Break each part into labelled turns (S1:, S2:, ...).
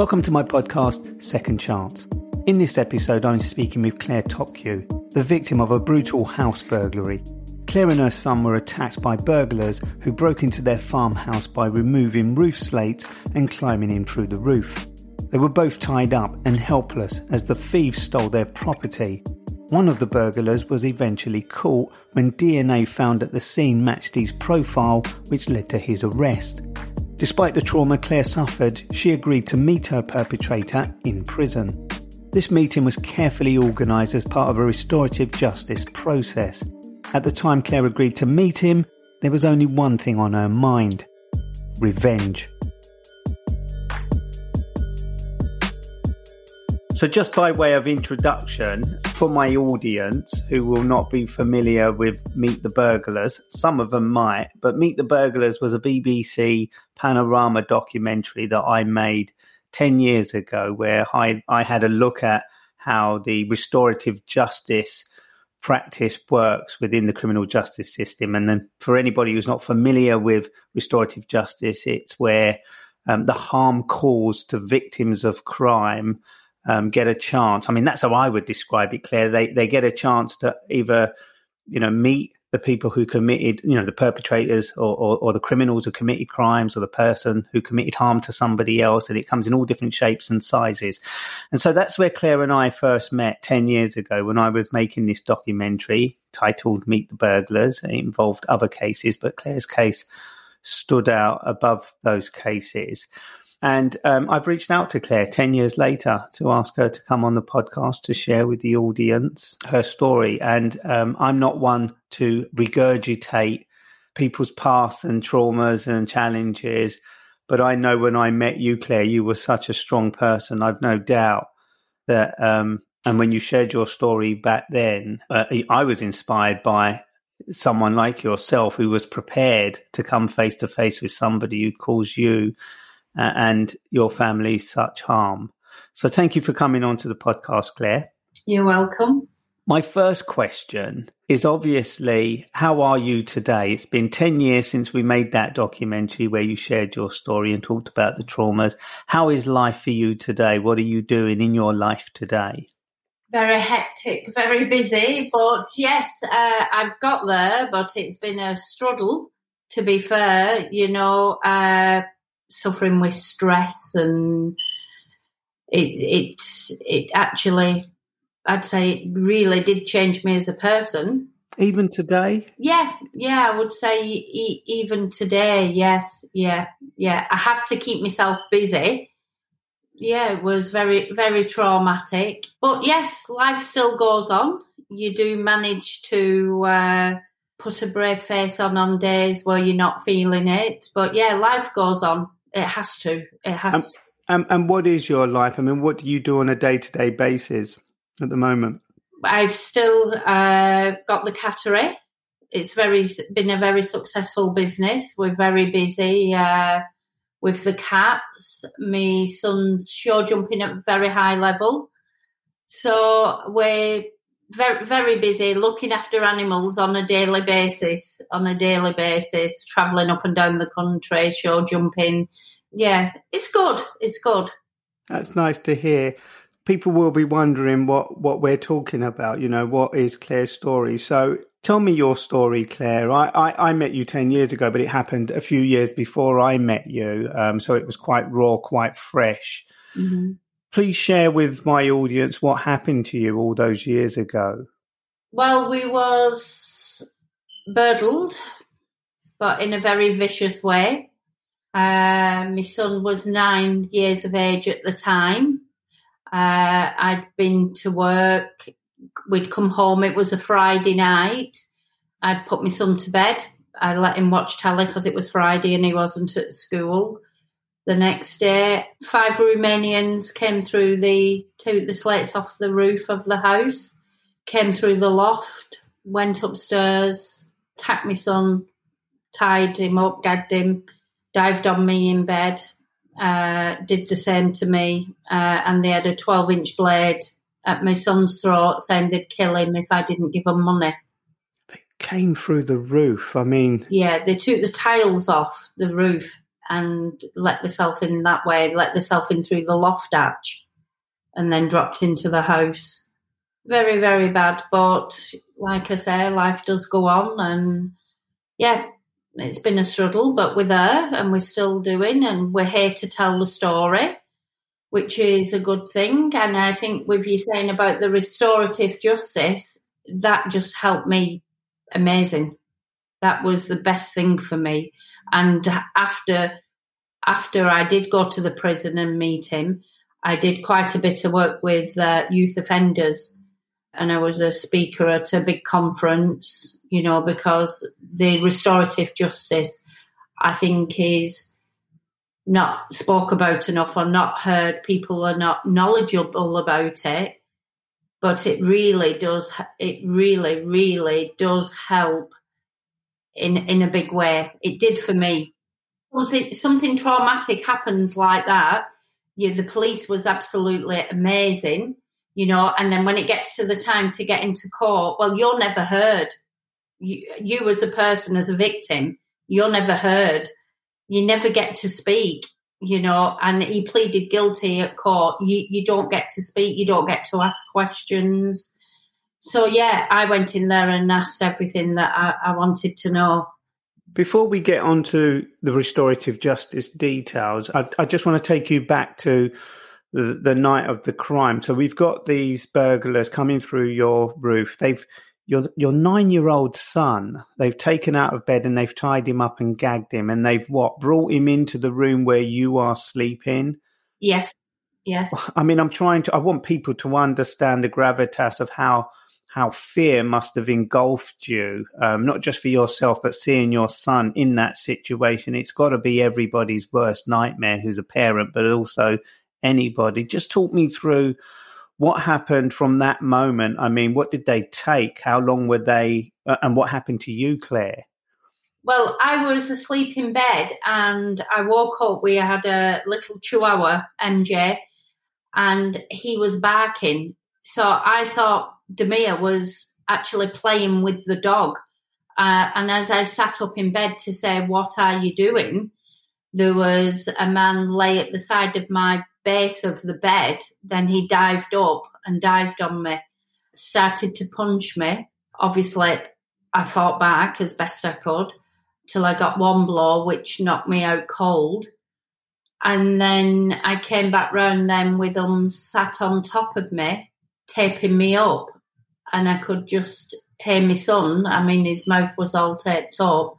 S1: Welcome to my podcast, Second Chance. In this episode, I'm speaking with Claire Topcue, the victim of a brutal house burglary. Claire and her son were attacked by burglars who broke into their farmhouse by removing roof slates and climbing in through the roof. They were both tied up and helpless as the thieves stole their property. One of the burglars was eventually caught when DNA found at the scene matched his profile, which led to his arrest. Despite the trauma Claire suffered, she agreed to meet her perpetrator in prison. This meeting was carefully organised as part of a restorative justice process. At the time Claire agreed to meet him, there was only one thing on her mind revenge. So, just by way of introduction, for my audience who will not be familiar with Meet the Burglars, some of them might, but Meet the Burglars was a BBC panorama documentary that I made 10 years ago where I, I had a look at how the restorative justice practice works within the criminal justice system. And then, for anybody who's not familiar with restorative justice, it's where um, the harm caused to victims of crime um, get a chance. I mean, that's how I would describe it, Claire. They they get a chance to either, you know, meet the people who committed, you know, the perpetrators or, or, or, the criminals who committed crimes or the person who committed harm to somebody else. And it comes in all different shapes and sizes. And so that's where Claire and I first met 10 years ago when I was making this documentary titled Meet the Burglars. It involved other cases, but Claire's case stood out above those cases. And um, I've reached out to Claire 10 years later to ask her to come on the podcast to share with the audience her story. And um, I'm not one to regurgitate people's past and traumas and challenges. But I know when I met you, Claire, you were such a strong person. I've no doubt that, um, and when you shared your story back then, uh, I was inspired by someone like yourself who was prepared to come face to face with somebody who calls you uh, and your family such harm. So thank you for coming on to the podcast, Claire.
S2: You're welcome.
S1: My first question is obviously, how are you today? It's been 10 years since we made that documentary where you shared your story and talked about the traumas. How is life for you today? What are you doing in your life today?
S2: Very hectic, very busy, but yes, uh, I've got there, but it's been a struggle, to be fair. You know, uh, suffering with stress and it it it actually I'd say it really did change me as a person.
S1: Even today?
S2: Yeah, yeah, I would say e- even today, yes, yeah, yeah. I have to keep myself busy. Yeah, it was very, very traumatic. But yes, life still goes on. You do manage to uh, put a brave face on on days where you're not feeling it. But yeah, life goes on. It has to. It has
S1: um,
S2: to.
S1: Um, and what is your life? I mean, what do you do on a day to day basis at the moment?
S2: I've still uh, got the cattery. It's very been a very successful business. We're very busy uh, with the cats. My son's show jumping at very high level, so we're very very busy looking after animals on a daily basis. On a daily basis, traveling up and down the country, show jumping. Yeah, it's good. It's good.
S1: That's nice to hear people will be wondering what what we're talking about. You know, what is Claire's story? So tell me your story, Claire. I, I, I met you ten years ago, but it happened a few years before I met you, um, so it was quite raw, quite fresh. Mm-hmm. Please share with my audience what happened to you all those years ago.
S2: Well, we was birdled, but in a very vicious way. Uh, my son was nine years of age at the time uh, I'd been to work. We'd come home. It was a Friday night. I'd put my son to bed. I let him watch telly because it was Friday and he wasn't at school. The next day, five Romanians came through the took the slates off the roof of the house, came through the loft, went upstairs, attacked my son, tied him up, gagged him, dived on me in bed, uh, did the same to me, uh, and they had a 12 inch blade at my son's throat saying they'd kill him if I didn't give them money.
S1: They came through the roof. I mean,
S2: yeah, they took the tiles off the roof and let themselves in that way, let themselves in through the loft hatch, and then dropped into the house. Very, very bad. But like I say, life does go on, and yeah, it's been a struggle, but we're there and we're still doing, and we're here to tell the story, which is a good thing. And I think with you saying about the restorative justice, that just helped me amazing. That was the best thing for me. And after after I did go to the prison and meet him, I did quite a bit of work with uh, youth offenders and I was a speaker at a big conference, you know, because the restorative justice, I think, is not spoke about enough or not heard. People are not knowledgeable about it, but it really does. It really, really does help in in a big way. It did for me. Something something traumatic happens like that. Yeah, the police was absolutely amazing you know, and then when it gets to the time to get into court, well, you're never heard. You, you as a person, as a victim, you're never heard. You never get to speak, you know, and he pleaded guilty at court. You, you don't get to speak, you don't get to ask questions. So, yeah, I went in there and asked everything that I, I wanted to know.
S1: Before we get on to the restorative justice details, I, I just want to take you back to the, the night of the crime. So we've got these burglars coming through your roof. They've your your nine year old son. They've taken out of bed and they've tied him up and gagged him, and they've what brought him into the room where you are sleeping.
S2: Yes, yes.
S1: I mean, I'm trying to. I want people to understand the gravitas of how how fear must have engulfed you, um, not just for yourself, but seeing your son in that situation. It's got to be everybody's worst nightmare who's a parent, but also anybody. Just talk me through what happened from that moment. I mean, what did they take? How long were they? Uh, and what happened to you, Claire?
S2: Well, I was asleep in bed and I woke up. We had a little chihuahua, MJ, and he was barking. So I thought Demir was actually playing with the dog. Uh, and as I sat up in bed to say, What are you doing? there was a man lay at the side of my base of the bed. Then he dived up and dived on me, started to punch me. Obviously, I fought back as best I could till I got one blow, which knocked me out cold. And then I came back round then with them sat on top of me, taping me up. And I could just hear my son, I mean, his mouth was all taped up,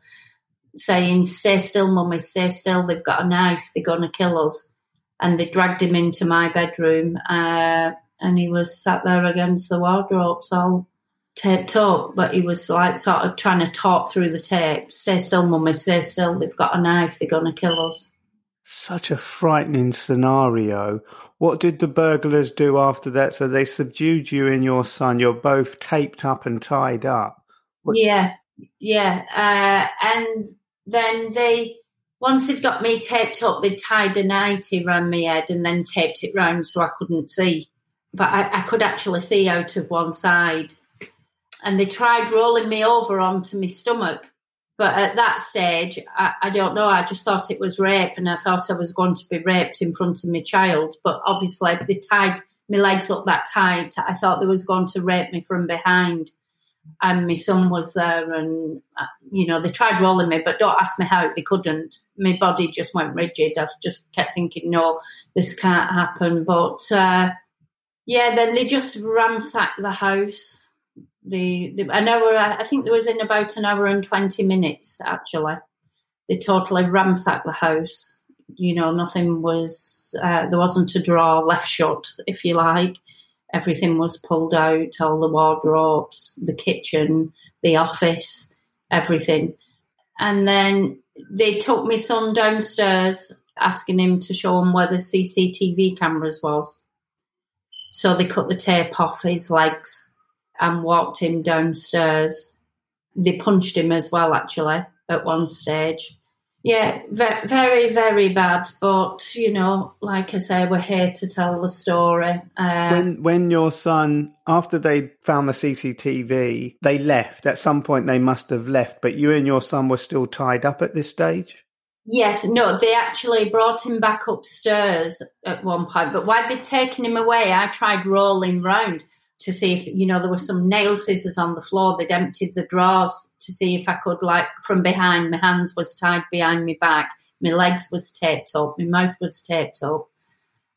S2: saying, Stay still, mummy, stay still. They've got a knife. They're going to kill us and they dragged him into my bedroom, uh, and he was sat there against the wardrobes all taped up, but he was like sort of trying to talk through the tape. Stay still, mummy, stay still. They've got a knife. They're going to kill us.
S1: Such a frightening scenario. What did the burglars do after that? So they subdued you and your son. You're both taped up and tied up.
S2: What- yeah, yeah. Uh, and then they, once they'd got me taped up, they tied a nightie around my head and then taped it round so I couldn't see. But I, I could actually see out of one side. And they tried rolling me over onto my stomach. But at that stage, I, I, don't know. I just thought it was rape, and I thought I was going to be raped in front of my child. But obviously, they tied my legs up that tight. I thought they was going to rape me from behind, and my son was there, and uh, you know they tried rolling me, but don't ask me how they couldn't. My body just went rigid. I just kept thinking, no, this can't happen. But uh, yeah, then they just ransacked the house the, the an hour. I think there was in about an hour and twenty minutes. Actually, they totally ransacked the house. You know, nothing was uh, there wasn't a drawer left shut, if you like. Everything was pulled out, all the wardrobes, the kitchen, the office, everything. And then they took my son downstairs, asking him to show them where the CCTV cameras was. So they cut the tape off his legs and walked him downstairs. They punched him as well, actually, at one stage. Yeah, very, very bad. But you know, like I say, we're here to tell the story.
S1: Uh, when when your son, after they found the CCTV, they left. At some point, they must have left. But you and your son were still tied up at this stage.
S2: Yes, no, they actually brought him back upstairs at one point. But while they'd taken him away, I tried rolling round to see if you know there were some nail scissors on the floor. They'd emptied the drawers to see if I could like from behind. My hands was tied behind my back. My legs was taped up. My mouth was taped up.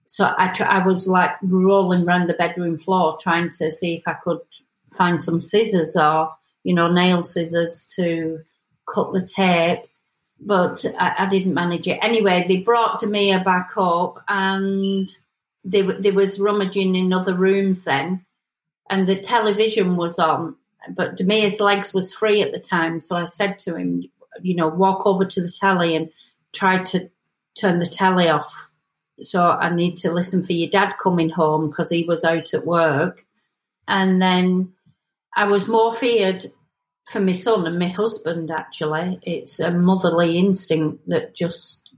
S2: So I tr- I was like rolling around the bedroom floor trying to see if I could find some scissors or you know nail scissors to cut the tape. But I, I didn't manage it. Anyway, they brought Demia back up and they, they was rummaging in other rooms then and the television was on, but Demia's legs was free at the time. So I said to him, you know, walk over to the telly and try to turn the telly off. So I need to listen for your dad coming home because he was out at work. And then I was more feared for my son and my husband, actually. It's a motherly instinct that just,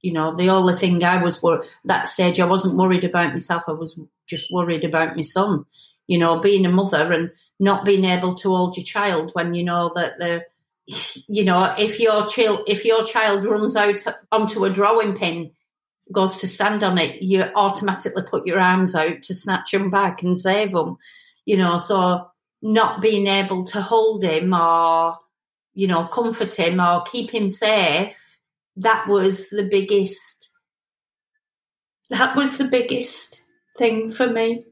S2: you know, the only thing I was worried, that stage, I wasn't worried about myself. I was just worried about my son you know, being a mother and not being able to hold your child when you know that the, you know, if your child if your child runs out onto a drawing pin, goes to stand on it, you automatically put your arms out to snatch him back and save him. You know, so not being able to hold him or you know comfort him or keep him safe, that was the biggest. That was the biggest thing for me.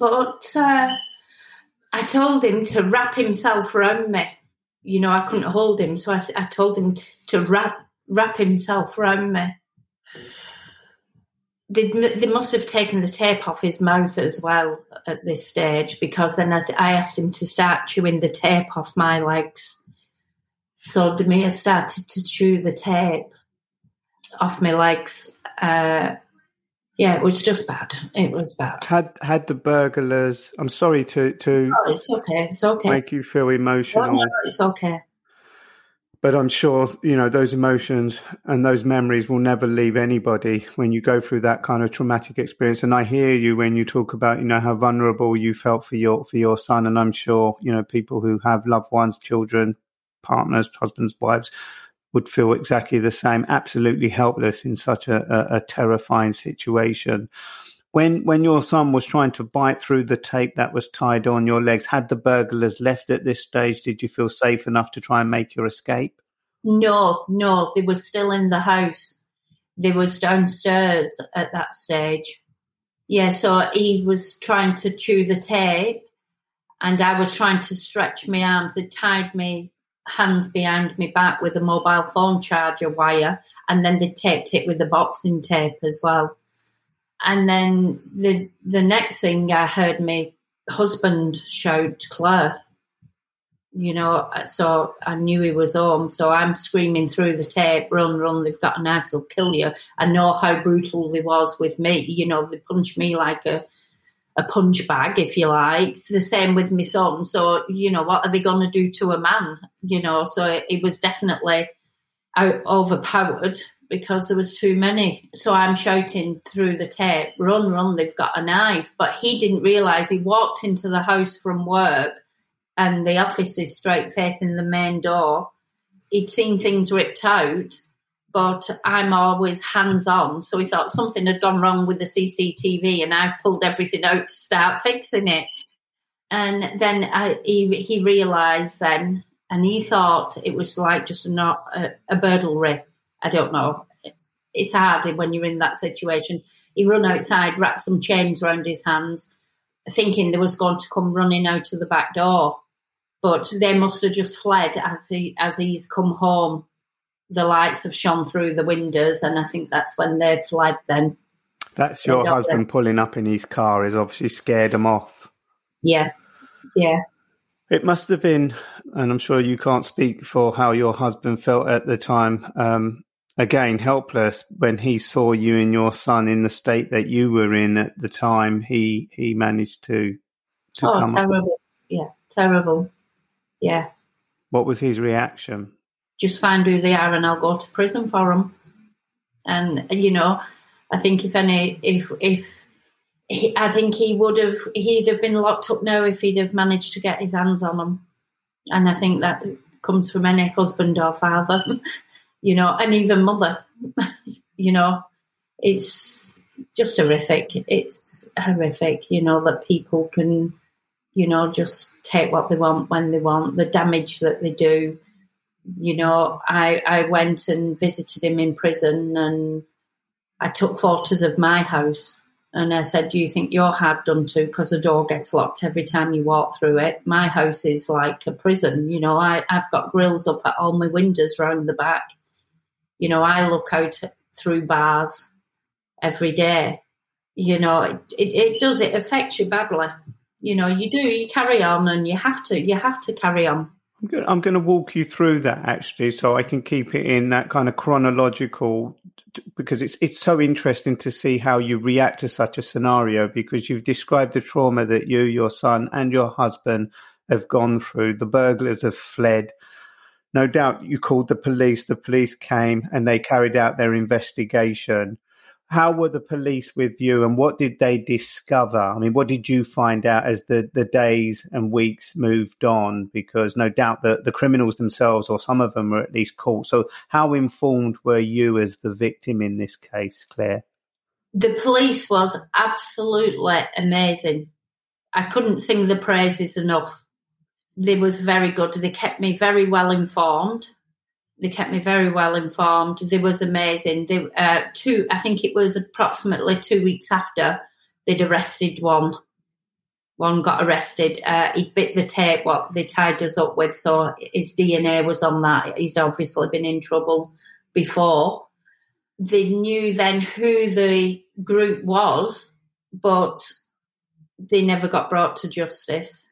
S2: But uh, I told him to wrap himself around me. You know, I couldn't hold him, so I, I told him to wrap wrap himself around me. They, they must have taken the tape off his mouth as well at this stage because then I, I asked him to start chewing the tape off my legs. So Demir started to chew the tape off my legs. Uh, yeah, it was just bad. It was bad.
S1: Had had the burglars? I'm sorry to to.
S2: Oh, it's okay. It's okay.
S1: Make you feel emotional.
S2: No, no, it's okay.
S1: But I'm sure you know those emotions and those memories will never leave anybody when you go through that kind of traumatic experience. And I hear you when you talk about you know how vulnerable you felt for your for your son, and I'm sure you know people who have loved ones, children, partners, husbands, wives would feel exactly the same, absolutely helpless in such a, a, a, terrifying situation. When when your son was trying to bite through the tape that was tied on your legs, had the burglars left at this stage? Did you feel safe enough to try and make your escape?
S2: No, no, they were still in the house. They was downstairs at that stage. Yeah, so he was trying to chew the tape, and I was trying to stretch my arms. They tied me hands behind my back with a mobile phone charger wire, and then they taped it with the boxing tape as well. And then the the next thing I heard my husband showed Claire. You know, so I knew he was home. So I'm screaming through the tape, run, run, they've got a knife, they'll kill you. I know how brutal they was with me. You know, they punched me like a a punch bag, if you like. It's the same with my son. So, you know, what are they going to do to a man? You know, so it, it was definitely out, overpowered because there was too many. So I'm shouting through the tape, run, run, they've got a knife. But he didn't realise he walked into the house from work and the office is straight facing the main door. He'd seen things ripped out, but I'm always hands on. So he thought something had gone wrong with the CCTV and I've pulled everything out to start fixing it. And then I, he, he realised then, and he thought it was like just not a, a burglary I don't know. It's hard when you're in that situation. He run outside, wrapped some chains around his hands, thinking they was going to come running out of the back door. But they must have just fled as he as he's come home. The lights have shone through the windows, and I think that's when they fled. Then
S1: that's your husband pulling up in his car is obviously scared him off.
S2: Yeah, yeah.
S1: It must have been, and I'm sure you can't speak for how your husband felt at the time. Um, again helpless when he saw you and your son in the state that you were in at the time he he managed to, to
S2: oh terrible up. yeah terrible yeah
S1: what was his reaction
S2: just find who they are and i'll go to prison for them and you know i think if any if if he, i think he would have he'd have been locked up now if he'd have managed to get his hands on them and i think that comes from any husband or father you know, and even mother, you know, it's just horrific. It's horrific, you know, that people can, you know, just take what they want when they want, the damage that they do. You know, I, I went and visited him in prison and I took photos of my house and I said, Do you think you're hard done to? Because the door gets locked every time you walk through it. My house is like a prison. You know, I, I've got grills up at all my windows round the back. You know, I look out through bars every day. You know, it, it, it does, it affects you badly. You know, you do, you carry on and you have to, you have to carry on.
S1: I'm going, to walk you through that actually, so I can keep it in that kind of chronological, because it's it's so interesting to see how you react to such a scenario. Because you've described the trauma that you, your son, and your husband have gone through. The burglars have fled no doubt you called the police. The police came and they carried out their investigation. How were the police with you and what did they discover? I mean, what did you find out as the, the days and weeks moved on? Because no doubt the, the criminals themselves, or some of them, were at least caught. So, how informed were you as the victim in this case, Claire?
S2: The police was absolutely amazing. I couldn't sing the praises enough they was very good. They kept me very well informed. They kept me very well informed. They was amazing. They uh, two, I think it was approximately two weeks after they'd arrested one. One got arrested. Uh, he bit the tape what they tied us up with, so his DNA was on that. He's obviously been in trouble before. They knew then who the group was, but they never got brought to justice.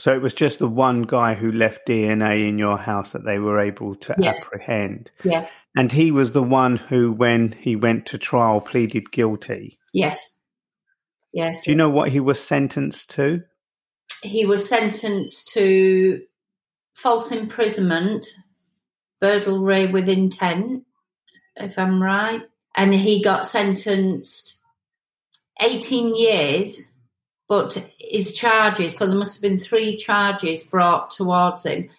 S1: So it was just the one guy who left DNA in your house that they were able to yes. apprehend.
S2: Yes.
S1: And he was the one who, when he went to trial, pleaded guilty.
S2: Yes. Yes.
S1: Do you know what he was sentenced to?
S2: He was sentenced to false imprisonment, burglary with intent, if I'm right. And he got sentenced 18 years but his charges, so there must have been three charges brought towards him.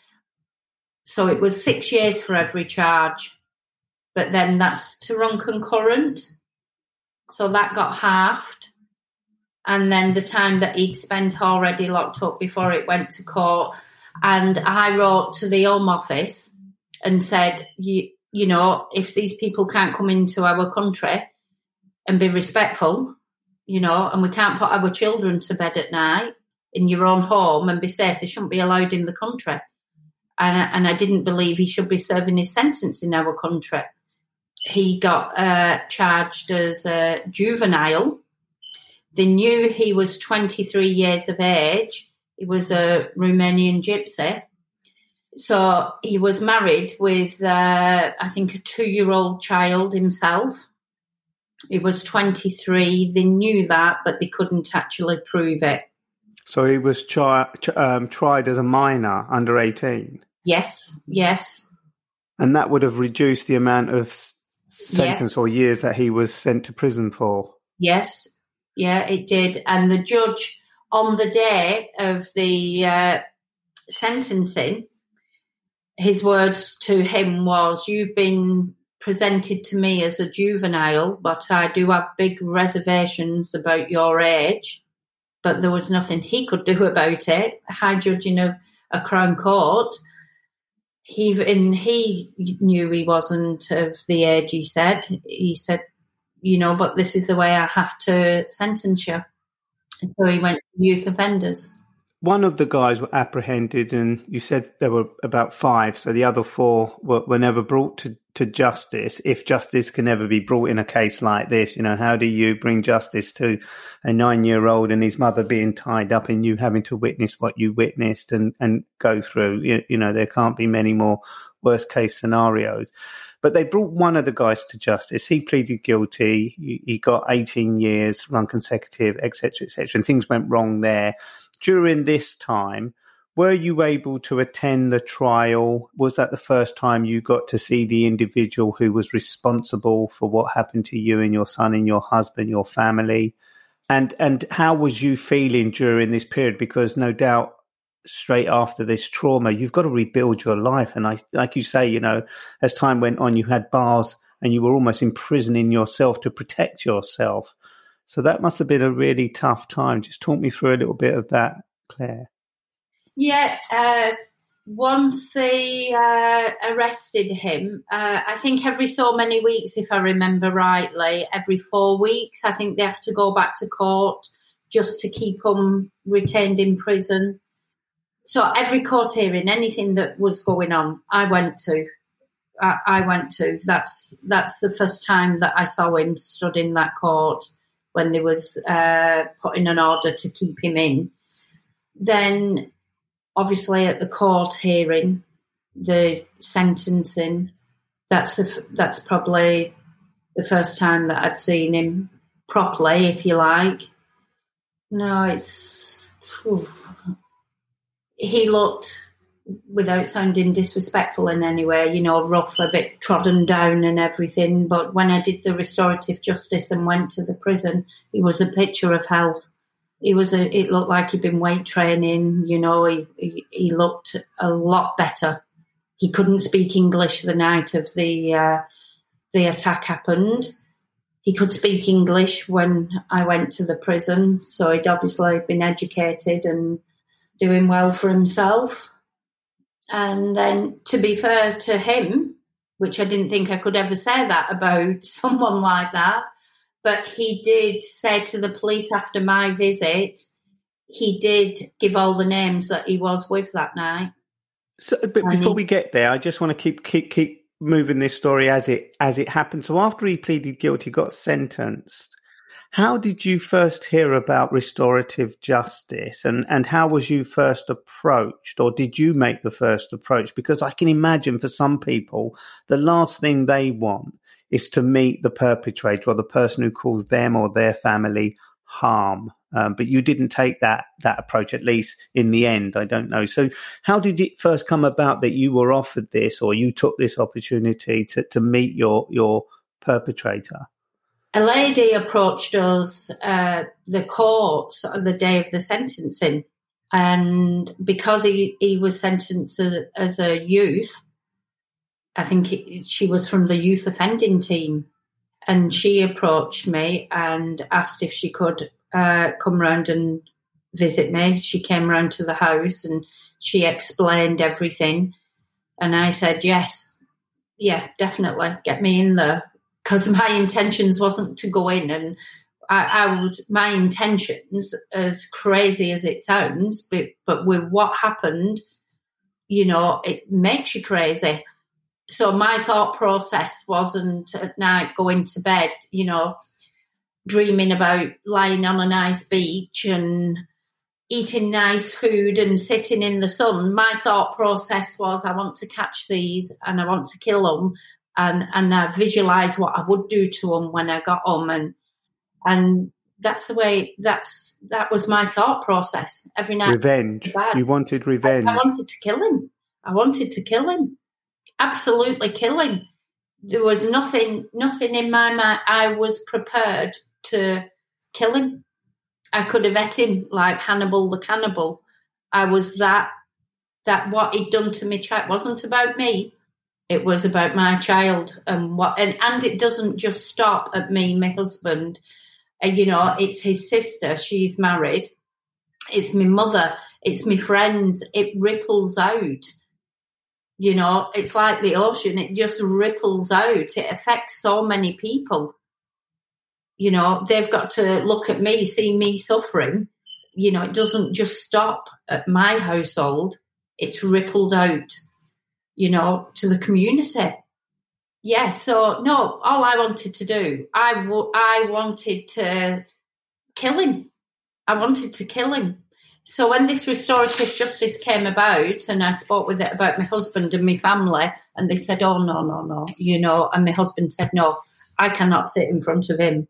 S2: So it was six years for every charge, but then that's to run concurrent. So that got halved. And then the time that he'd spent already locked up before it went to court. And I wrote to the Home Office and said, you, you know, if these people can't come into our country and be respectful, you know, and we can't put our children to bed at night in your own home and be safe. They shouldn't be allowed in the country. And, and I didn't believe he should be serving his sentence in our country. He got uh, charged as a juvenile, They knew he was 23 years of age. He was a Romanian gypsy. So he was married with, uh, I think, a two year old child himself. He was 23. They knew that, but they couldn't actually prove it.
S1: So he was tri- um, tried as a minor under 18?
S2: Yes, yes.
S1: And that would have reduced the amount of sentence yes. or years that he was sent to prison for?
S2: Yes, yeah, it did. And the judge, on the day of the uh, sentencing, his words to him was, You've been presented to me as a juvenile, but I do have big reservations about your age. But there was nothing he could do about it. High judging of a Crown Court. He and he knew he wasn't of the age. He said. He said, you know, but this is the way I have to sentence you. So he went to youth offenders
S1: one of the guys were apprehended, and you said there were about five. So the other four were, were never brought to, to justice. If justice can ever be brought in a case like this, you know, how do you bring justice to a nine year old and his mother being tied up and you having to witness what you witnessed and, and go through? You, you know, there can't be many more worst case scenarios. But they brought one of the guys to justice. He pleaded guilty. He, he got 18 years, run consecutive, etc., etc. And things went wrong there during this time, were you able to attend the trial? Was that the first time you got to see the individual who was responsible for what happened to you and your son and your husband, your family? And and how was you feeling during this period? Because no doubt straight after this trauma, you've got to rebuild your life. And I like you say, you know, as time went on, you had bars and you were almost imprisoning yourself to protect yourself. So that must have been a really tough time. Just talk me through a little bit of that, Claire.
S2: Yeah, uh, once they uh, arrested him, uh, I think every so many weeks, if I remember rightly, every four weeks, I think they have to go back to court just to keep him retained in prison. So every court hearing, anything that was going on, I went to. I, went to. That's that's the first time that I saw him stood in that court when there was uh, putting an order to keep him in. Then, obviously, at the court hearing, the sentencing, that's the, that's probably the first time that I'd seen him properly, if you like. No, it's. Whew. He looked without sounding disrespectful in any way, you know, rough, a bit trodden down and everything. But when I did the restorative justice and went to the prison, he was a picture of health. He was a, it looked like he'd been weight training, you know, he, he, he looked a lot better. He couldn't speak English the night of the, uh, the attack happened. He could speak English when I went to the prison, so he'd obviously been educated and doing well for himself and then, to be fair to him, which I didn't think I could ever say that about someone like that, but he did say to the police after my visit, he did give all the names that he was with that night.
S1: So, but and before he, we get there, I just want to keep keep keep moving this story as it as it happened. So after he pleaded guilty, got sentenced. How did you first hear about restorative justice and, and how was you first approached or did you make the first approach? Because I can imagine for some people, the last thing they want is to meet the perpetrator or the person who caused them or their family harm. Um, but you didn't take that that approach, at least in the end. I don't know. So, how did it first come about that you were offered this, or you took this opportunity to to meet your your perpetrator?
S2: a lady approached us, uh, the court, the day of the sentencing. And because he, he was sentenced as a youth, I think it, she was from the youth offending team. And she approached me and asked if she could uh, come round and visit me. She came round to the house and she explained everything. And I said, yes, yeah, definitely, get me in there because my intentions wasn't to go in and I, I would, my intentions, as crazy as it sounds, but, but with what happened, you know, it makes you crazy. So my thought process wasn't at night going to bed, you know, dreaming about lying on a nice beach and eating nice food and sitting in the sun. My thought process was, I want to catch these and I want to kill them, and and I visualize what I would do to them when I got them, and and that's the way that's that was my thought process every night.
S1: Revenge. You wanted revenge.
S2: I, I wanted to kill him. I wanted to kill him. Absolutely kill him. There was nothing, nothing in my mind. I was prepared to kill him. I could have ate him like Hannibal the cannibal. I was that that what he'd done to me child wasn't about me. It was about my child and what and, and it doesn't just stop at me, my husband. And you know, it's his sister, she's married. It's my mother, it's my friends. It ripples out. You know, it's like the ocean, it just ripples out. It affects so many people you know, they've got to look at me, see me suffering. You know, it doesn't just stop at my household, it's rippled out, you know, to the community. Yeah, so no, all I wanted to do, I, w- I wanted to kill him. I wanted to kill him. So when this restorative justice came about, and I spoke with it about my husband and my family, and they said, "Oh no, no, no," you know, and my husband said, "No, I cannot sit in front of him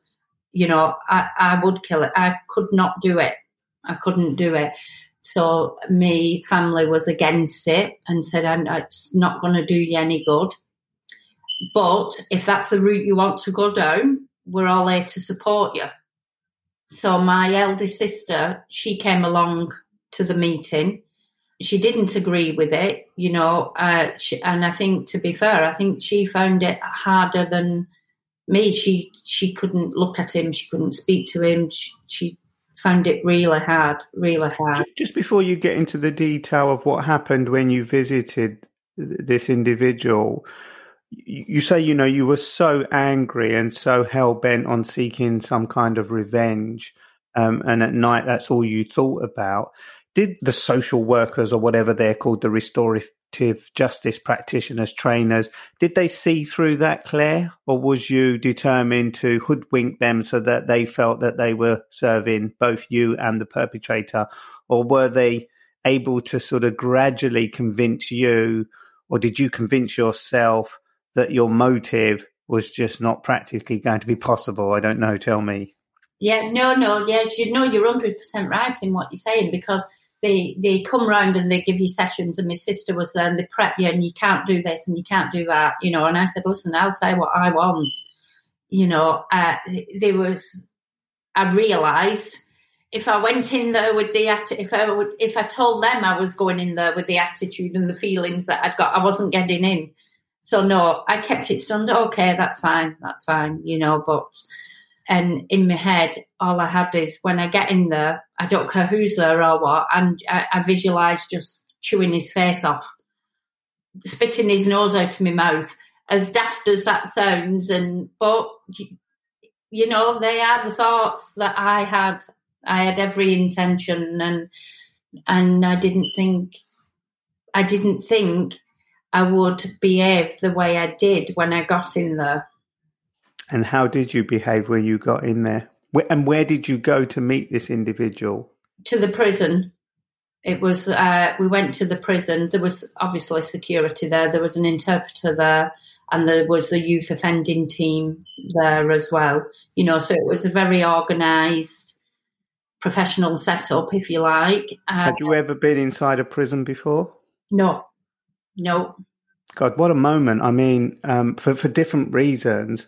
S2: you know, I, I would kill it. I could not do it. I couldn't do it. So my family was against it and said, it's not going to do you any good. But if that's the route you want to go down, we're all here to support you. So my eldest sister, she came along to the meeting. She didn't agree with it, you know, uh, she, and I think, to be fair, I think she found it harder than me, she she couldn't look at him, she couldn't speak to him. She, she found it really hard, really hard.
S1: Just before you get into the detail of what happened when you visited this individual, you say you know you were so angry and so hell bent on seeking some kind of revenge, um, and at night that's all you thought about. Did the social workers or whatever they're called, the restorative justice practitioners, trainers, did they see through that, Claire, or was you determined to hoodwink them so that they felt that they were serving both you and the perpetrator, or were they able to sort of gradually convince you, or did you convince yourself that your motive was just not practically going to be possible? I don't know. Tell me.
S2: Yeah, no, no, yes, you know, you're hundred percent right in what you're saying because they they come round and they give you sessions and my sister was there and they prep you and you can't do this and you can't do that you know and i said listen i'll say what i want you know uh, there was i realized if i went in there with the if i would if i told them i was going in there with the attitude and the feelings that i'd got i wasn't getting in so no i kept it stunned okay that's fine that's fine you know but and in my head, all I had is when I get in there, I don't care who's there or what, and I, I visualise just chewing his face off, spitting his nose out of my mouth, as daft as that sounds. And but you know, they are the thoughts that I had. I had every intention, and and I didn't think, I didn't think I would behave the way I did when I got in there.
S1: And how did you behave when you got in there? And where did you go to meet this individual?
S2: To the prison. It was, uh, we went to the prison. There was obviously security there. There was an interpreter there and there was the youth offending team there as well. You know, so it was a very organised, professional setup, if you like.
S1: Uh, Had you ever been inside a prison before?
S2: No, no.
S1: God, what a moment! I mean, um, for for different reasons,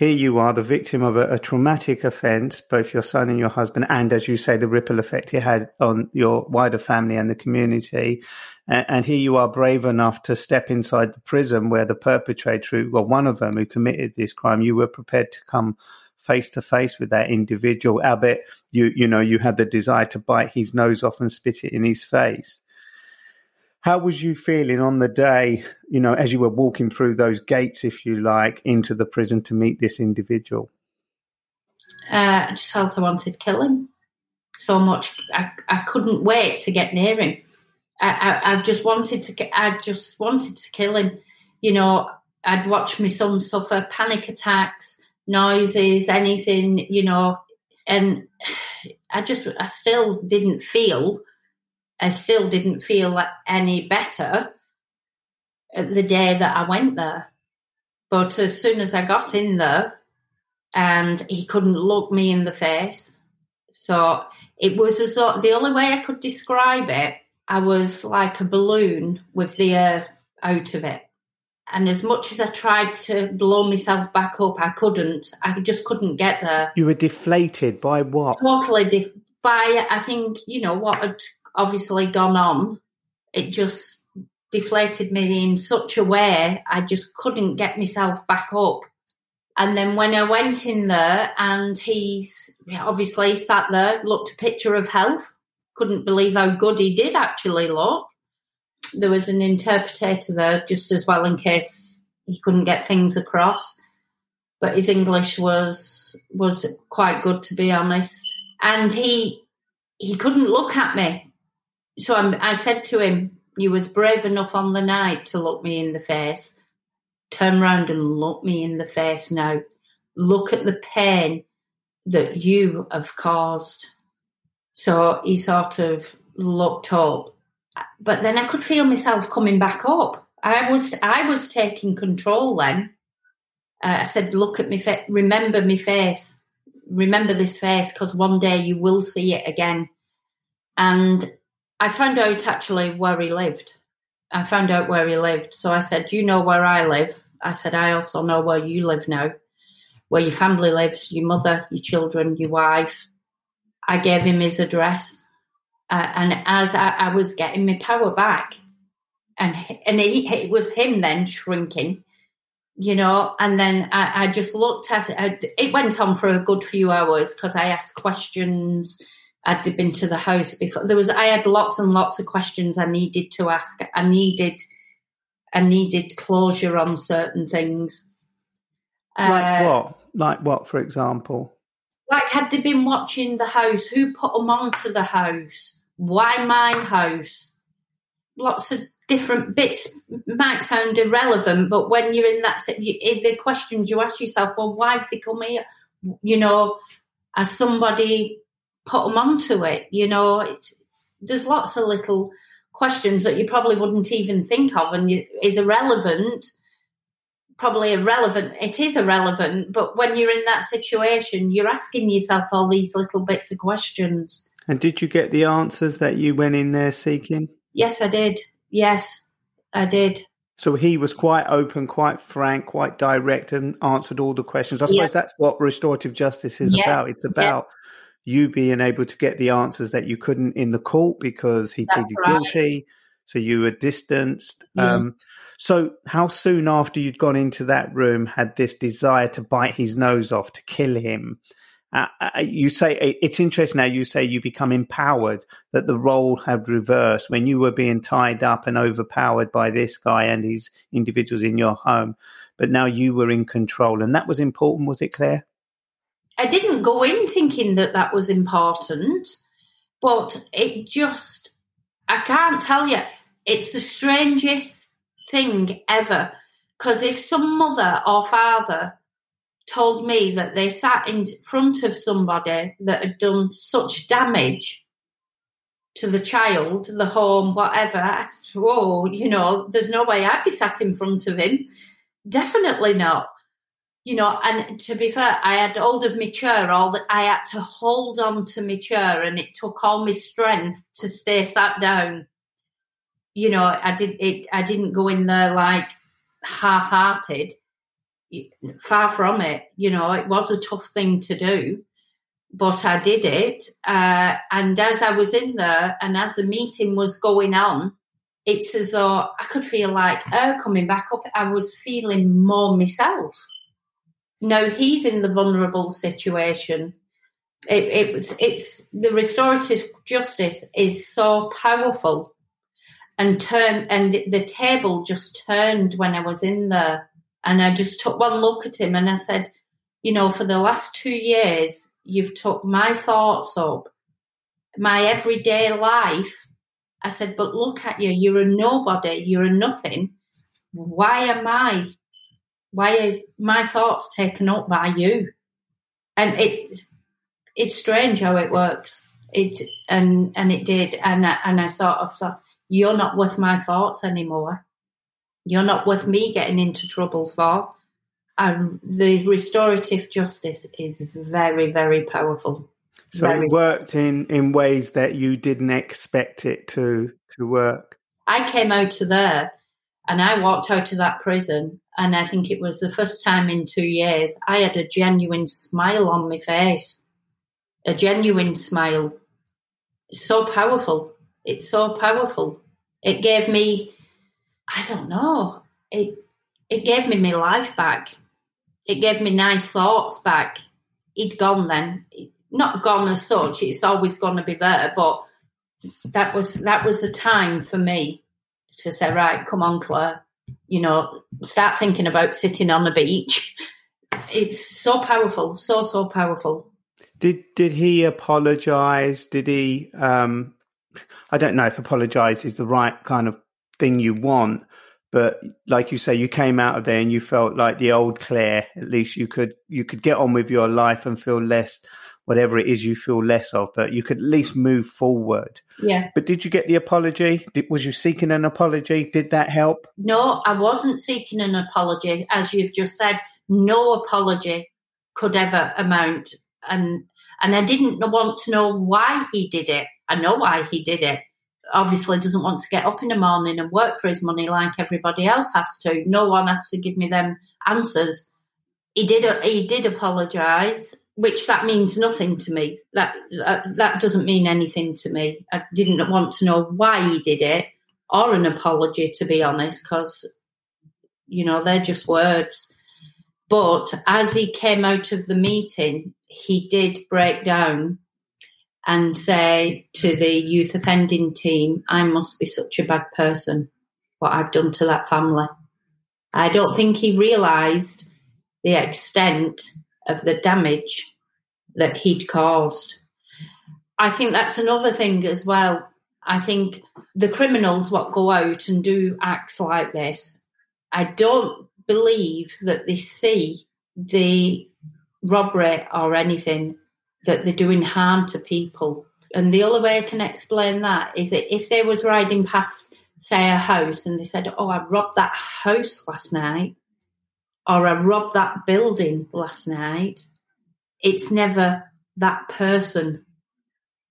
S1: here you are, the victim of a, a, traumatic offence, both your son and your husband, and as you say, the ripple effect it had on your wider family and the community. And, and here you are, brave enough to step inside the prison where the perpetrator, well, one of them who committed this crime, you were prepared to come face to face with that individual. Albeit, you you know, you had the desire to bite his nose off and spit it in his face. How was you feeling on the day, you know, as you were walking through those gates, if you like, into the prison to meet this individual?
S2: Uh, I just felt I wanted to kill him so much. I, I couldn't wait to get near him. I, I, I just wanted to. I just wanted to kill him. You know, I'd watch my son suffer panic attacks, noises, anything, you know, and I just, I still didn't feel, I still didn't feel any better the day that I went there. But as soon as I got in there, and he couldn't look me in the face, so it was as though the only way I could describe it, I was like a balloon with the air out of it. And as much as I tried to blow myself back up, I couldn't. I just couldn't get there.
S1: You were deflated by what?
S2: Totally def- by, I think, you know, what had obviously gone on. It just deflated me in such a way I just couldn't get myself back up. And then when I went in there and he's obviously sat there, looked a picture of health, couldn't believe how good he did actually look. There was an interpreter there just as well in case he couldn't get things across. But his English was was quite good to be honest. And he he couldn't look at me. So I, I said to him, You was brave enough on the night to look me in the face turn around and look me in the face now. Look at the pain that you have caused. So he sort of looked up, but then I could feel myself coming back up. I was I was taking control then. Uh, I said, "Look at me, fa- remember me face, remember this face, because one day you will see it again." And I found out actually where he lived. I found out where he lived. So I said, You know where I live? I said, I also know where you live now, where your family lives, your mother, your children, your wife. I gave him his address. Uh, and as I, I, was getting my power back, and and it was him then shrinking, you know. And then I, I just looked at it. It went on for a good few hours because I asked questions I'd been to the house before. There was I had lots and lots of questions I needed to ask. I needed I needed closure on certain things.
S1: Like uh, what? Like what, for example?
S2: Like had they been watching the house? Who put them onto the house? Why my house? Lots of different bits might sound irrelevant, but when you're in that, you, the questions you ask yourself, well, why have they come here? You know, as somebody put them onto it. You know, it's, there's lots of little questions that you probably wouldn't even think of and you, is irrelevant. Probably irrelevant. It is irrelevant, but when you're in that situation, you're asking yourself all these little bits of questions.
S1: And did you get the answers that you went in there seeking?
S2: Yes, I did. Yes, I did.
S1: So he was quite open, quite frank, quite direct, and answered all the questions. I suppose that's what restorative justice is about. It's about you being able to get the answers that you couldn't in the court because he That's pleaded right. guilty. So you were distanced. Um, so how soon after you'd gone into that room had this desire to bite his nose off to kill him? Uh, uh you say it's interesting now. You say you become empowered that the role had reversed when you were being tied up and overpowered by this guy and these individuals in your home, but now you were in control, and that was important. Was it Claire?
S2: I didn't go in thinking that that was important, but it just, I can't tell you, it's the strangest thing ever. Because if some mother or father told me that they sat in front of somebody that had done such damage to the child, the home, whatever, whoa, you know, there's no way I'd be sat in front of him. Definitely not you know, and to be fair, I had hold of my chair. All that I had to hold on to my chair, and it took all my strength to stay sat down. You know, I did it. I didn't go in there like half-hearted. Far from it. You know, it was a tough thing to do, but I did it. Uh, and as I was in there, and as the meeting was going on, it's as though I could feel like air coming back up. I was feeling more myself no, he's in the vulnerable situation. It, it it's the restorative justice is so powerful and turn and the table just turned when I was in there. And I just took one look at him and I said, you know, for the last two years, you've took my thoughts up, my everyday life. I said, but look at you, you're a nobody, you're a nothing. Why am I Why are my thoughts taken up by you? And it it's strange how it works. It and and it did, and I, and I sort of thought, you're not worth my thoughts anymore. You're not worth me getting into trouble for. And the restorative justice is very, very powerful.
S1: So
S2: very.
S1: it worked in in ways that you didn't expect it to to work.
S2: I came out of there and I walked out of that prison, and I think it was the first time in two years I had a genuine smile on my face. A genuine smile. It's so powerful. It's so powerful. It gave me, I don't know, it it gave me my life back. It gave me nice thoughts back. He'd gone then, not gone as such. It's always going to be there, but that was that was the time for me to say, right, come on, Claire, you know, start thinking about sitting on the beach. It's so powerful, so so powerful.
S1: Did did he apologize? Did he? Um, I don't know if apologize is the right kind of thing you want, but like you say, you came out of there and you felt like the old Claire. At least you could you could get on with your life and feel less whatever it is you feel less of, but you could at least move forward.
S2: Yeah.
S1: But did you get the apology? Did, was you seeking an apology? Did that help?
S2: No, I wasn't seeking an apology. As you've just said, no apology could ever amount. And and I didn't want to know why he did it. I know why he did it. Obviously, doesn't want to get up in the morning and work for his money like everybody else has to. No one has to give me them answers. He did. He did apologise which that means nothing to me. That, that, that doesn't mean anything to me. I didn't want to know why he did it or an apology, to be honest, because you know they're just words. But as he came out of the meeting, he did break down and say to the youth offending team, "I must be such a bad person. What I've done to that family." I don't think he realised the extent of the damage that he'd caused. I think that's another thing as well. I think the criminals what go out and do acts like this, I don't believe that they see the robbery or anything that they're doing harm to people. And the only way I can explain that is that if they was riding past, say, a house and they said, Oh, I robbed that house last night, or I robbed that building last night, it's never that person.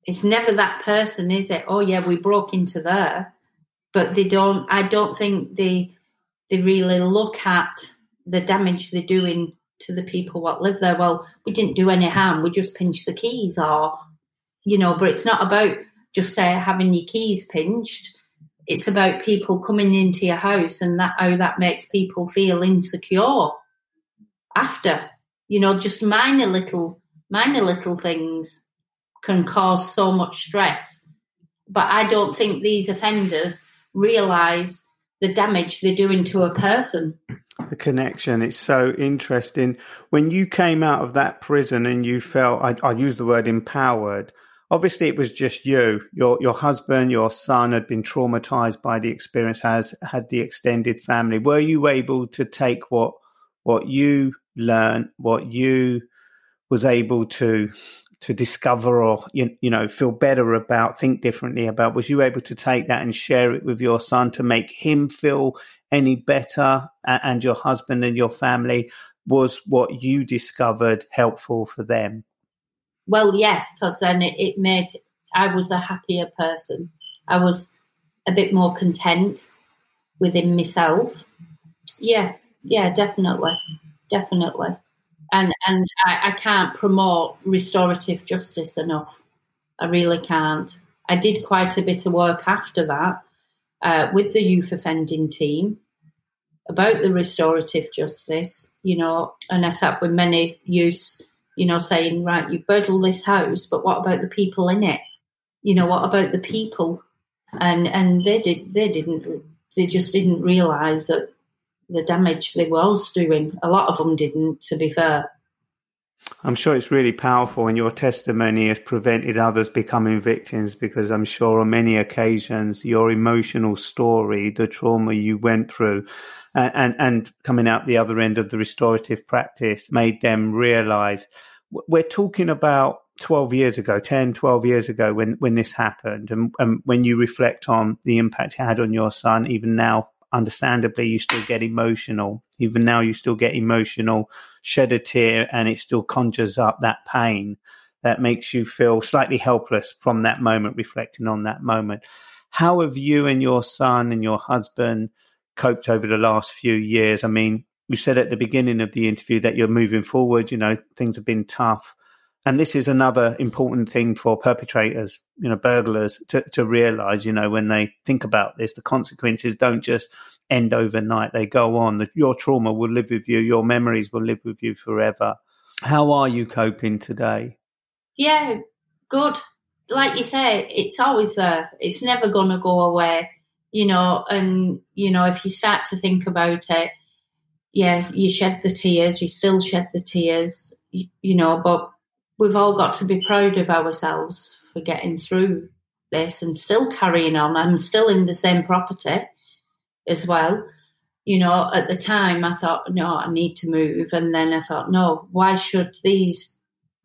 S2: It's never that person, is it? Oh yeah, we broke into there. But they don't I don't think they they really look at the damage they're doing to the people what live there. Well, we didn't do any harm, we just pinched the keys or you know, but it's not about just say having your keys pinched. It's about people coming into your house and that how that makes people feel insecure after. You know, just minor little minor little things can cause so much stress. But I don't think these offenders realise the damage they're doing to a person.
S1: The connection. It's so interesting. When you came out of that prison and you felt, I, I use the word empowered, obviously it was just you. Your your husband your son had been traumatized by the experience has had the extended family. Were you able to take what what you learned what you was able to to discover or you, you know feel better about think differently about? Was you able to take that and share it with your son to make him feel any better and your husband and your family? Was what you discovered helpful for them
S2: well, yes, because then it, it made I was a happier person. I was a bit more content within myself. Yeah, yeah, definitely, definitely. And and I, I can't promote restorative justice enough. I really can't. I did quite a bit of work after that uh, with the youth offending team about the restorative justice, you know, and I sat with many youths you know, saying, right, you burgled this house, but what about the people in it? You know, what about the people? And and they did they didn't they just didn't realise that the damage they was doing. A lot of them didn't, to be fair.
S1: I'm sure it's really powerful, and your testimony has prevented others becoming victims because I'm sure on many occasions your emotional story, the trauma you went through, and, and, and coming out the other end of the restorative practice made them realize we're talking about 12 years ago 10 12 years ago when when this happened and, and when you reflect on the impact it had on your son even now understandably you still get emotional. Even now you still get emotional shed a tear and it still conjures up that pain that makes you feel slightly helpless from that moment reflecting on that moment. How have you and your son and your husband coped over the last few years? I mean you said at the beginning of the interview that you're moving forward you know things have been tough and this is another important thing for perpetrators, you know, burglars to, to realize, you know, when they think about this, the consequences don't just end overnight. They go on. Your trauma will live with you. Your memories will live with you forever. How are you coping today?
S2: Yeah, good. Like you say, it's always there. It's never going to go away, you know, and, you know, if you start to think about it, yeah, you shed the tears, you still shed the tears, you, you know, but we've all got to be proud of ourselves for getting through this and still carrying on. I'm still in the same property as well. You know, at the time I thought, no, I need to move. And then I thought, no, why should these,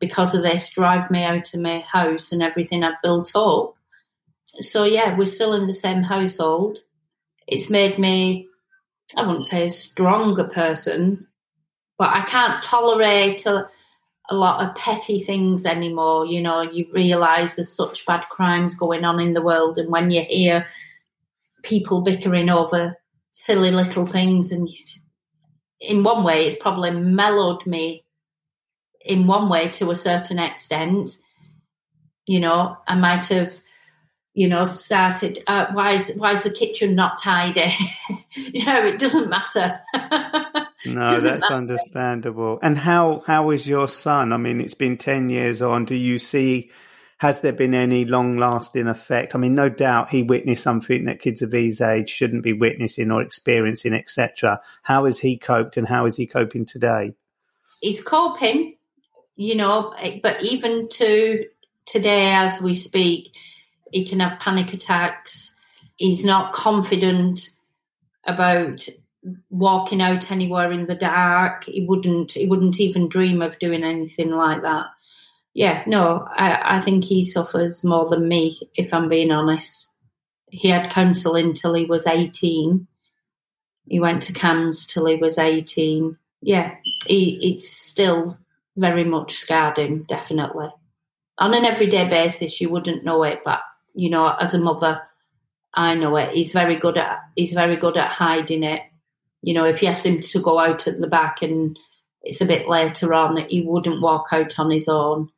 S2: because of this, drive me out of my house and everything I've built up? So, yeah, we're still in the same household. It's made me, I wouldn't say a stronger person, but I can't tolerate. A, a lot of petty things anymore. You know, you realise there's such bad crimes going on in the world, and when you hear people bickering over silly little things, and you, in one way, it's probably mellowed me. In one way, to a certain extent, you know, I might have, you know, started. Uh, why is why is the kitchen not tidy? you know, it doesn't matter.
S1: No, that's matter. understandable. And how how is your son? I mean, it's been ten years on. Do you see? Has there been any long lasting effect? I mean, no doubt he witnessed something that kids of his age shouldn't be witnessing or experiencing, etc. How has he coped, and how is he coping today?
S2: He's coping, you know, but even to today, as we speak, he can have panic attacks. He's not confident about walking out anywhere in the dark. He wouldn't. He wouldn't even dream of doing anything like that. Yeah, no, I, I think he suffers more than me, if I'm being honest. He had counselling till he was 18. He went to CAMHS till he was 18. Yeah, he, it's still very much scarred him, definitely. On an everyday basis, you wouldn't know it, but, you know, as a mother, I know it. He's very good at he's very good at hiding it you know, if you asked him to go out at the back and it's a bit later on, that he wouldn't walk out on his own.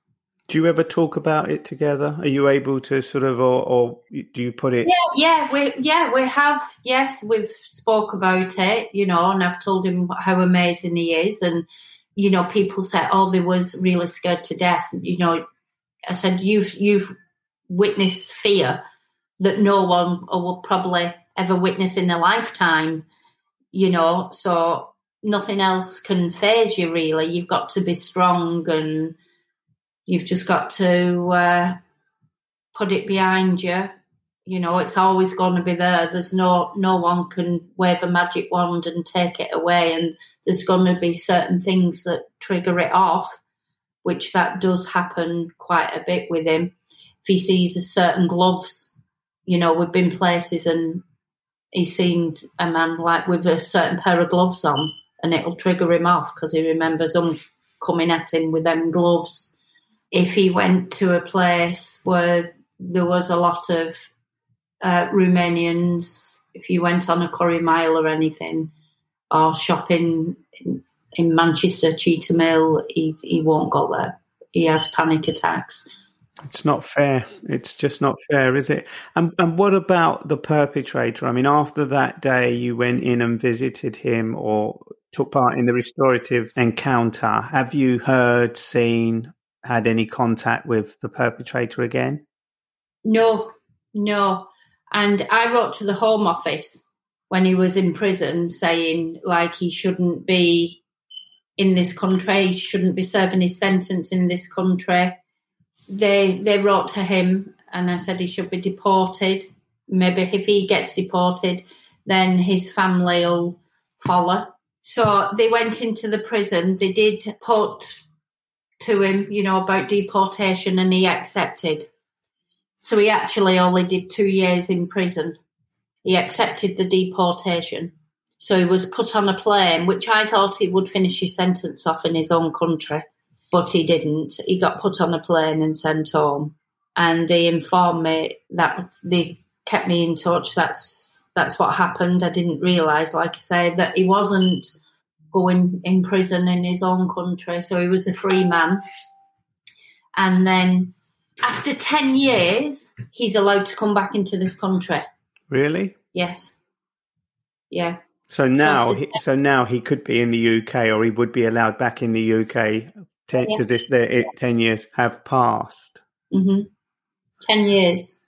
S1: Do you ever talk about it together? Are you able to sort of, or, or do you put it?
S2: Yeah, yeah, we yeah we have. Yes, we've spoke about it, you know, and I've told him how amazing he is, and you know, people say, "Oh, they was really scared to death." You know, I said, "You've you've witnessed fear that no one will probably ever witness in a lifetime." you know, so nothing else can phase you really. You've got to be strong and you've just got to uh, put it behind you. You know, it's always going to be there. There's no no one can wave a magic wand and take it away, and there's going to be certain things that trigger it off, which that does happen quite a bit with him. He sees a certain gloves, you know, we've been places and he seemed a man like with a certain pair of gloves on, and it'll trigger him off because he remembers them coming at him with them gloves. If he went to a place where there was a lot of uh, Romanians, if you went on a curry mile or anything, or shopping in, in Manchester, Cheetham Hill, he, he won't go there. He has panic attacks.
S1: It's not fair. It's just not fair, is it? And and what about the perpetrator? I mean, after that day, you went in and visited him or took part in the restorative encounter. Have you heard, seen, had any contact with the perpetrator again?
S2: No, no. And I wrote to the Home Office when he was in prison saying, like, he shouldn't be in this country, he shouldn't be serving his sentence in this country they they wrote to him and I said he should be deported. Maybe if he gets deported, then his family will follow. So they went into the prison. They did put to him, you know, about deportation and he accepted. So he actually only did two years in prison. He accepted the deportation. So he was put on a plane, which I thought he would finish his sentence off in his own country, but he didn't. He got put on a plane and sent home. And they informed me that they kept me in touch. That's that's what happened. I didn't realise, like I said, that he wasn't going in prison in his own country, so he was a free man. And then after 10 years, he's allowed to come back into this country.
S1: Really?
S2: Yes. Yeah.
S1: So now,
S2: So
S1: he, so now he could be in the UK, or he would be allowed back in the UK because
S2: Yeah.
S1: this the it, ten years have passed.
S2: hmm 10 years.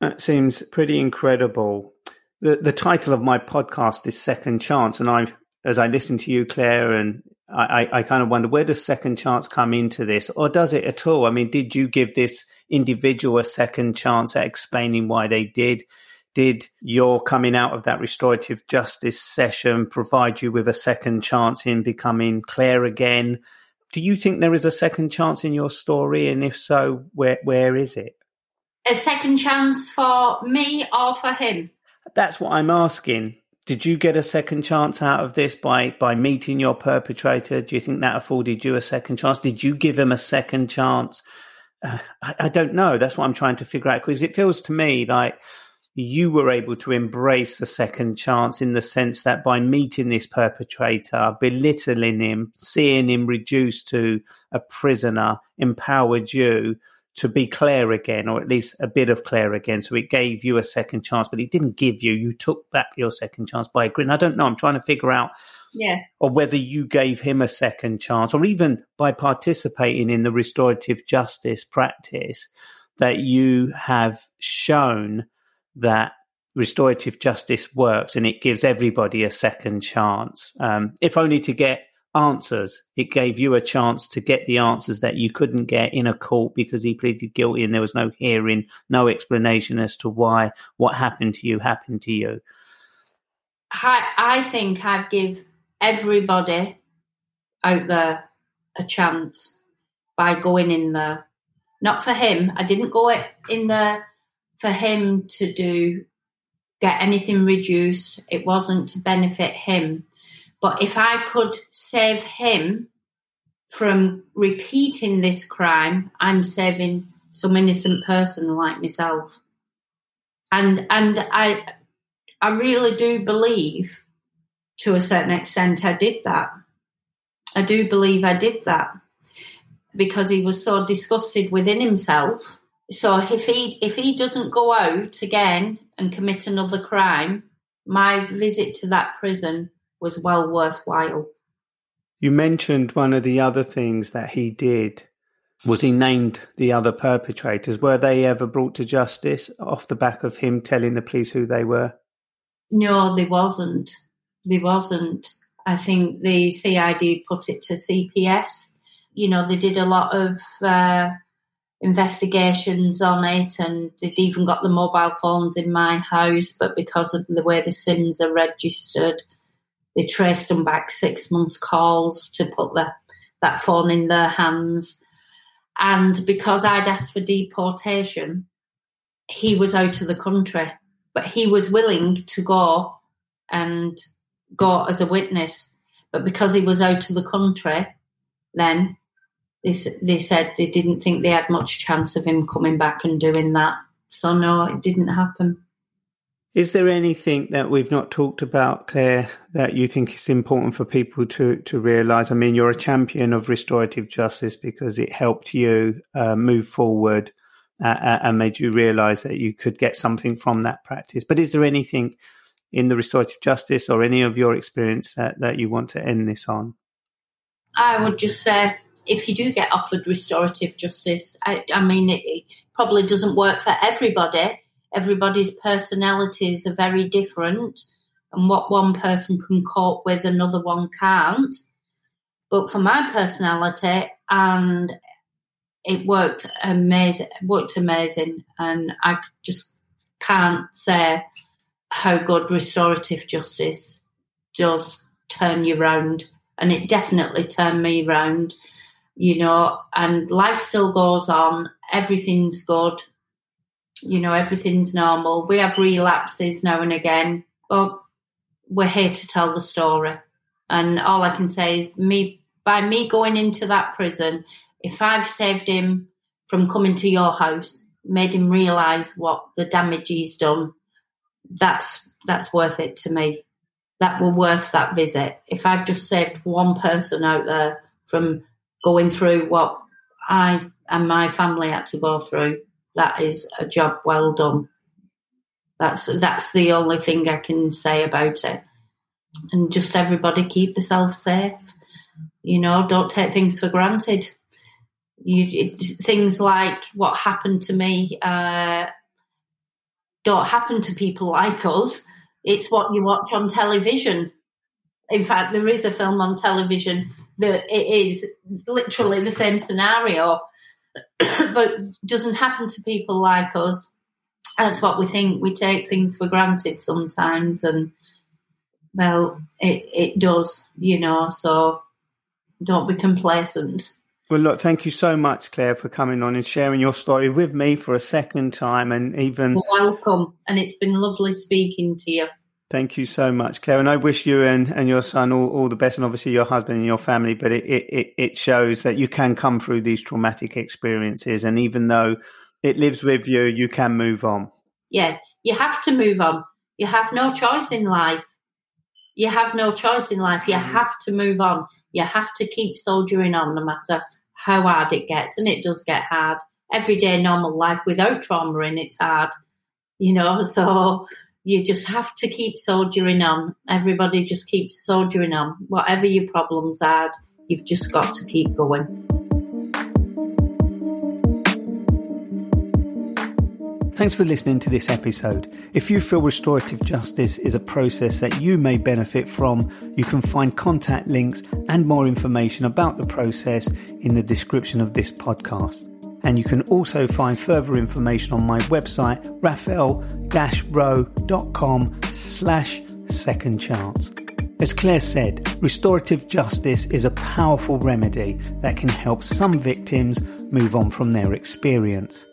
S1: That seems pretty incredible. The the title of my podcast is Second Chance, and I, as I listen to you, Claire, and I, I, I kind of wonder where does Second Chance come into this, or does it at all? I mean, did you give this individual a second chance at explaining why they did? Did your coming out of that restorative justice session provide you with a second chance in becoming Claire again? Do you think there is a second chance in your story, and if so, where where is it?
S2: A second chance for me or for him?
S1: That's what I'm asking. Did you get a second chance out of this by by meeting your perpetrator? Do you think that afforded you a second chance? Did you give him a second chance? Uh, I, I don't know. That's what I'm trying to figure out because it feels to me like you were able to embrace a second chance in the sense that by meeting this perpetrator, belittling him, seeing him reduced to a prisoner, empowered you to be Claire again, or at least a bit of Claire again. So it gave you a second chance, but it didn't give you. You took back your second chance by agreeing. I don't know. I'm trying to figure out
S2: Yeah.
S1: or whether you gave him a second chance, or even by participating in the restorative justice practice, that you have shown that restorative justice works and it gives everybody a second chance, um, if only to get answers. It gave you a chance to get the answers that you couldn't get in a court because he pleaded guilty and there was no hearing, no explanation as to why what happened to you happened to you.
S2: I, I think I've give everybody out there a chance by going in there. Not for him. I didn't go in there for him to do get anything reduced. It wasn't to benefit him. But if I could save him from repeating this crime, I'm saving some innocent person like myself. And and I I really do believe to a certain extent I did that. I do believe I did that because he was so disgusted within himself. So if he if he doesn't go out again and commit another crime, my visit to that prison was well worthwhile.
S1: You mentioned one of the other things that he did was he named the other perpetrators. Were they ever brought to justice off the back of him telling the police who they were?
S2: No, there wasn't. There wasn't. I think the CID put it to CPS. You know, they did a lot of uh, investigations on it, and they'd even got the mobile phones in my house. But because of the way the SIMs are registered, they traced them back six months' calls to put the, that phone in their hands. And because I'd asked for deportation, he was out of the country, but he was willing to go and go as a witness. But because he was out of the country, then they, they said they didn't think they had much chance of him coming back and doing that. So no, it didn't happen.
S1: Is there anything that we've not talked about, Claire, that you think is important for people to, to realise? I mean, you're a champion of restorative justice because it helped you uh, move forward uh, uh, and made you realise that you could get something from that practice. But is there anything in the restorative justice or any of your experience that, that you want to end this on?
S2: I would just say if you do get offered restorative justice, I, I mean, it, it probably doesn't work for everybody. Everybody's personalities are very different, and what one person can cope with, another one can't. But for my personality, and it worked amazing, worked amazing, and I just can't say how good restorative justice does turn you round. And it definitely turned me round, you know, and life still goes on. Everything's good. You know, everything's normal. We have relapses now and again, but we're here to tell the story. And all I can say is me by me going into that prison, if I've saved him from coming to your house, made him realise what the damage he's done, that's that's worth it to me. That will worth that visit. If I've just saved one person out there from going through what I and my family had to go through, that is a job well done. That's that's the only thing I can say about it. And just everybody keep yourself safe. You know, don't take things for granted. You it, things like what happened to me uh, don't happen to people like us. It's what you watch on television. In fact, there is a film on television that it is literally the same scenario, but doesn't happen to people like us. That's what we think. We take things for granted sometimes, and well, it it does, you know. So don't be complacent.
S1: Well, look, thank you so much, Claire, for coming on and sharing your story with me for a second time, and even
S2: welcome. And it's been lovely speaking to you.
S1: Thank you so much, Claire. And I wish you and, and your son all, all the best, and obviously your husband and your family. But it, it, it shows that you can come through these traumatic experiences, and even though it lives with you, you can move on.
S2: Yeah, you have to move on. You have no choice in life. You have no choice in life. You mm-hmm. have to move on. You have to keep soldiering on no matter how hard it gets. And it does get hard. Everyday normal life without trauma in it's hard. You know, so you just have to keep soldiering on. Everybody just keeps soldiering on. Whatever your problems are, you've just got to keep going.
S1: Thanks for listening to this episode. If you feel restorative justice is a process that you may benefit from, you can find contact links and more information about the process in the description of this podcast. And you can also find further information on my website, raphael-rowe.com slash second chance. As Claire said, restorative justice is a powerful remedy that can help some victims move on from their experience.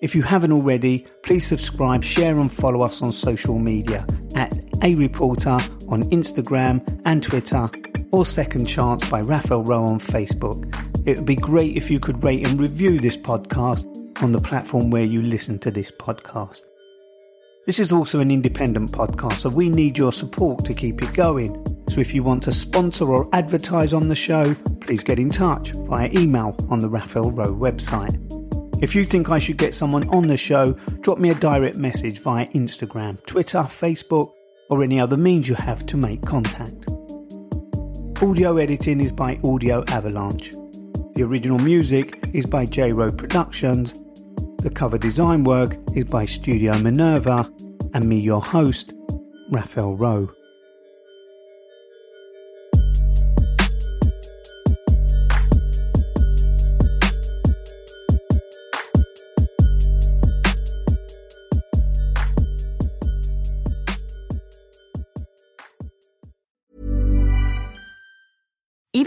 S1: If you haven't already, please subscribe, share, and follow us on social media at A Reporter on Instagram and Twitter, or Second Chance by Raphael Rowe on Facebook. It would be great if you could rate and review this podcast on the platform where you listen to this podcast. This is also an independent podcast, so we need your support to keep it going. So if you want to sponsor or advertise on the show, please get in touch via email on the Raphael Rowe website. If you think I should get someone on the show, drop me a direct message via Instagram, Twitter, Facebook, or any other means you have to make contact. Audio editing is by Audio Avalanche. The original music is by J Rowe Productions. The cover design work is by Studio Minerva, and me, your host, Raphael Rowe.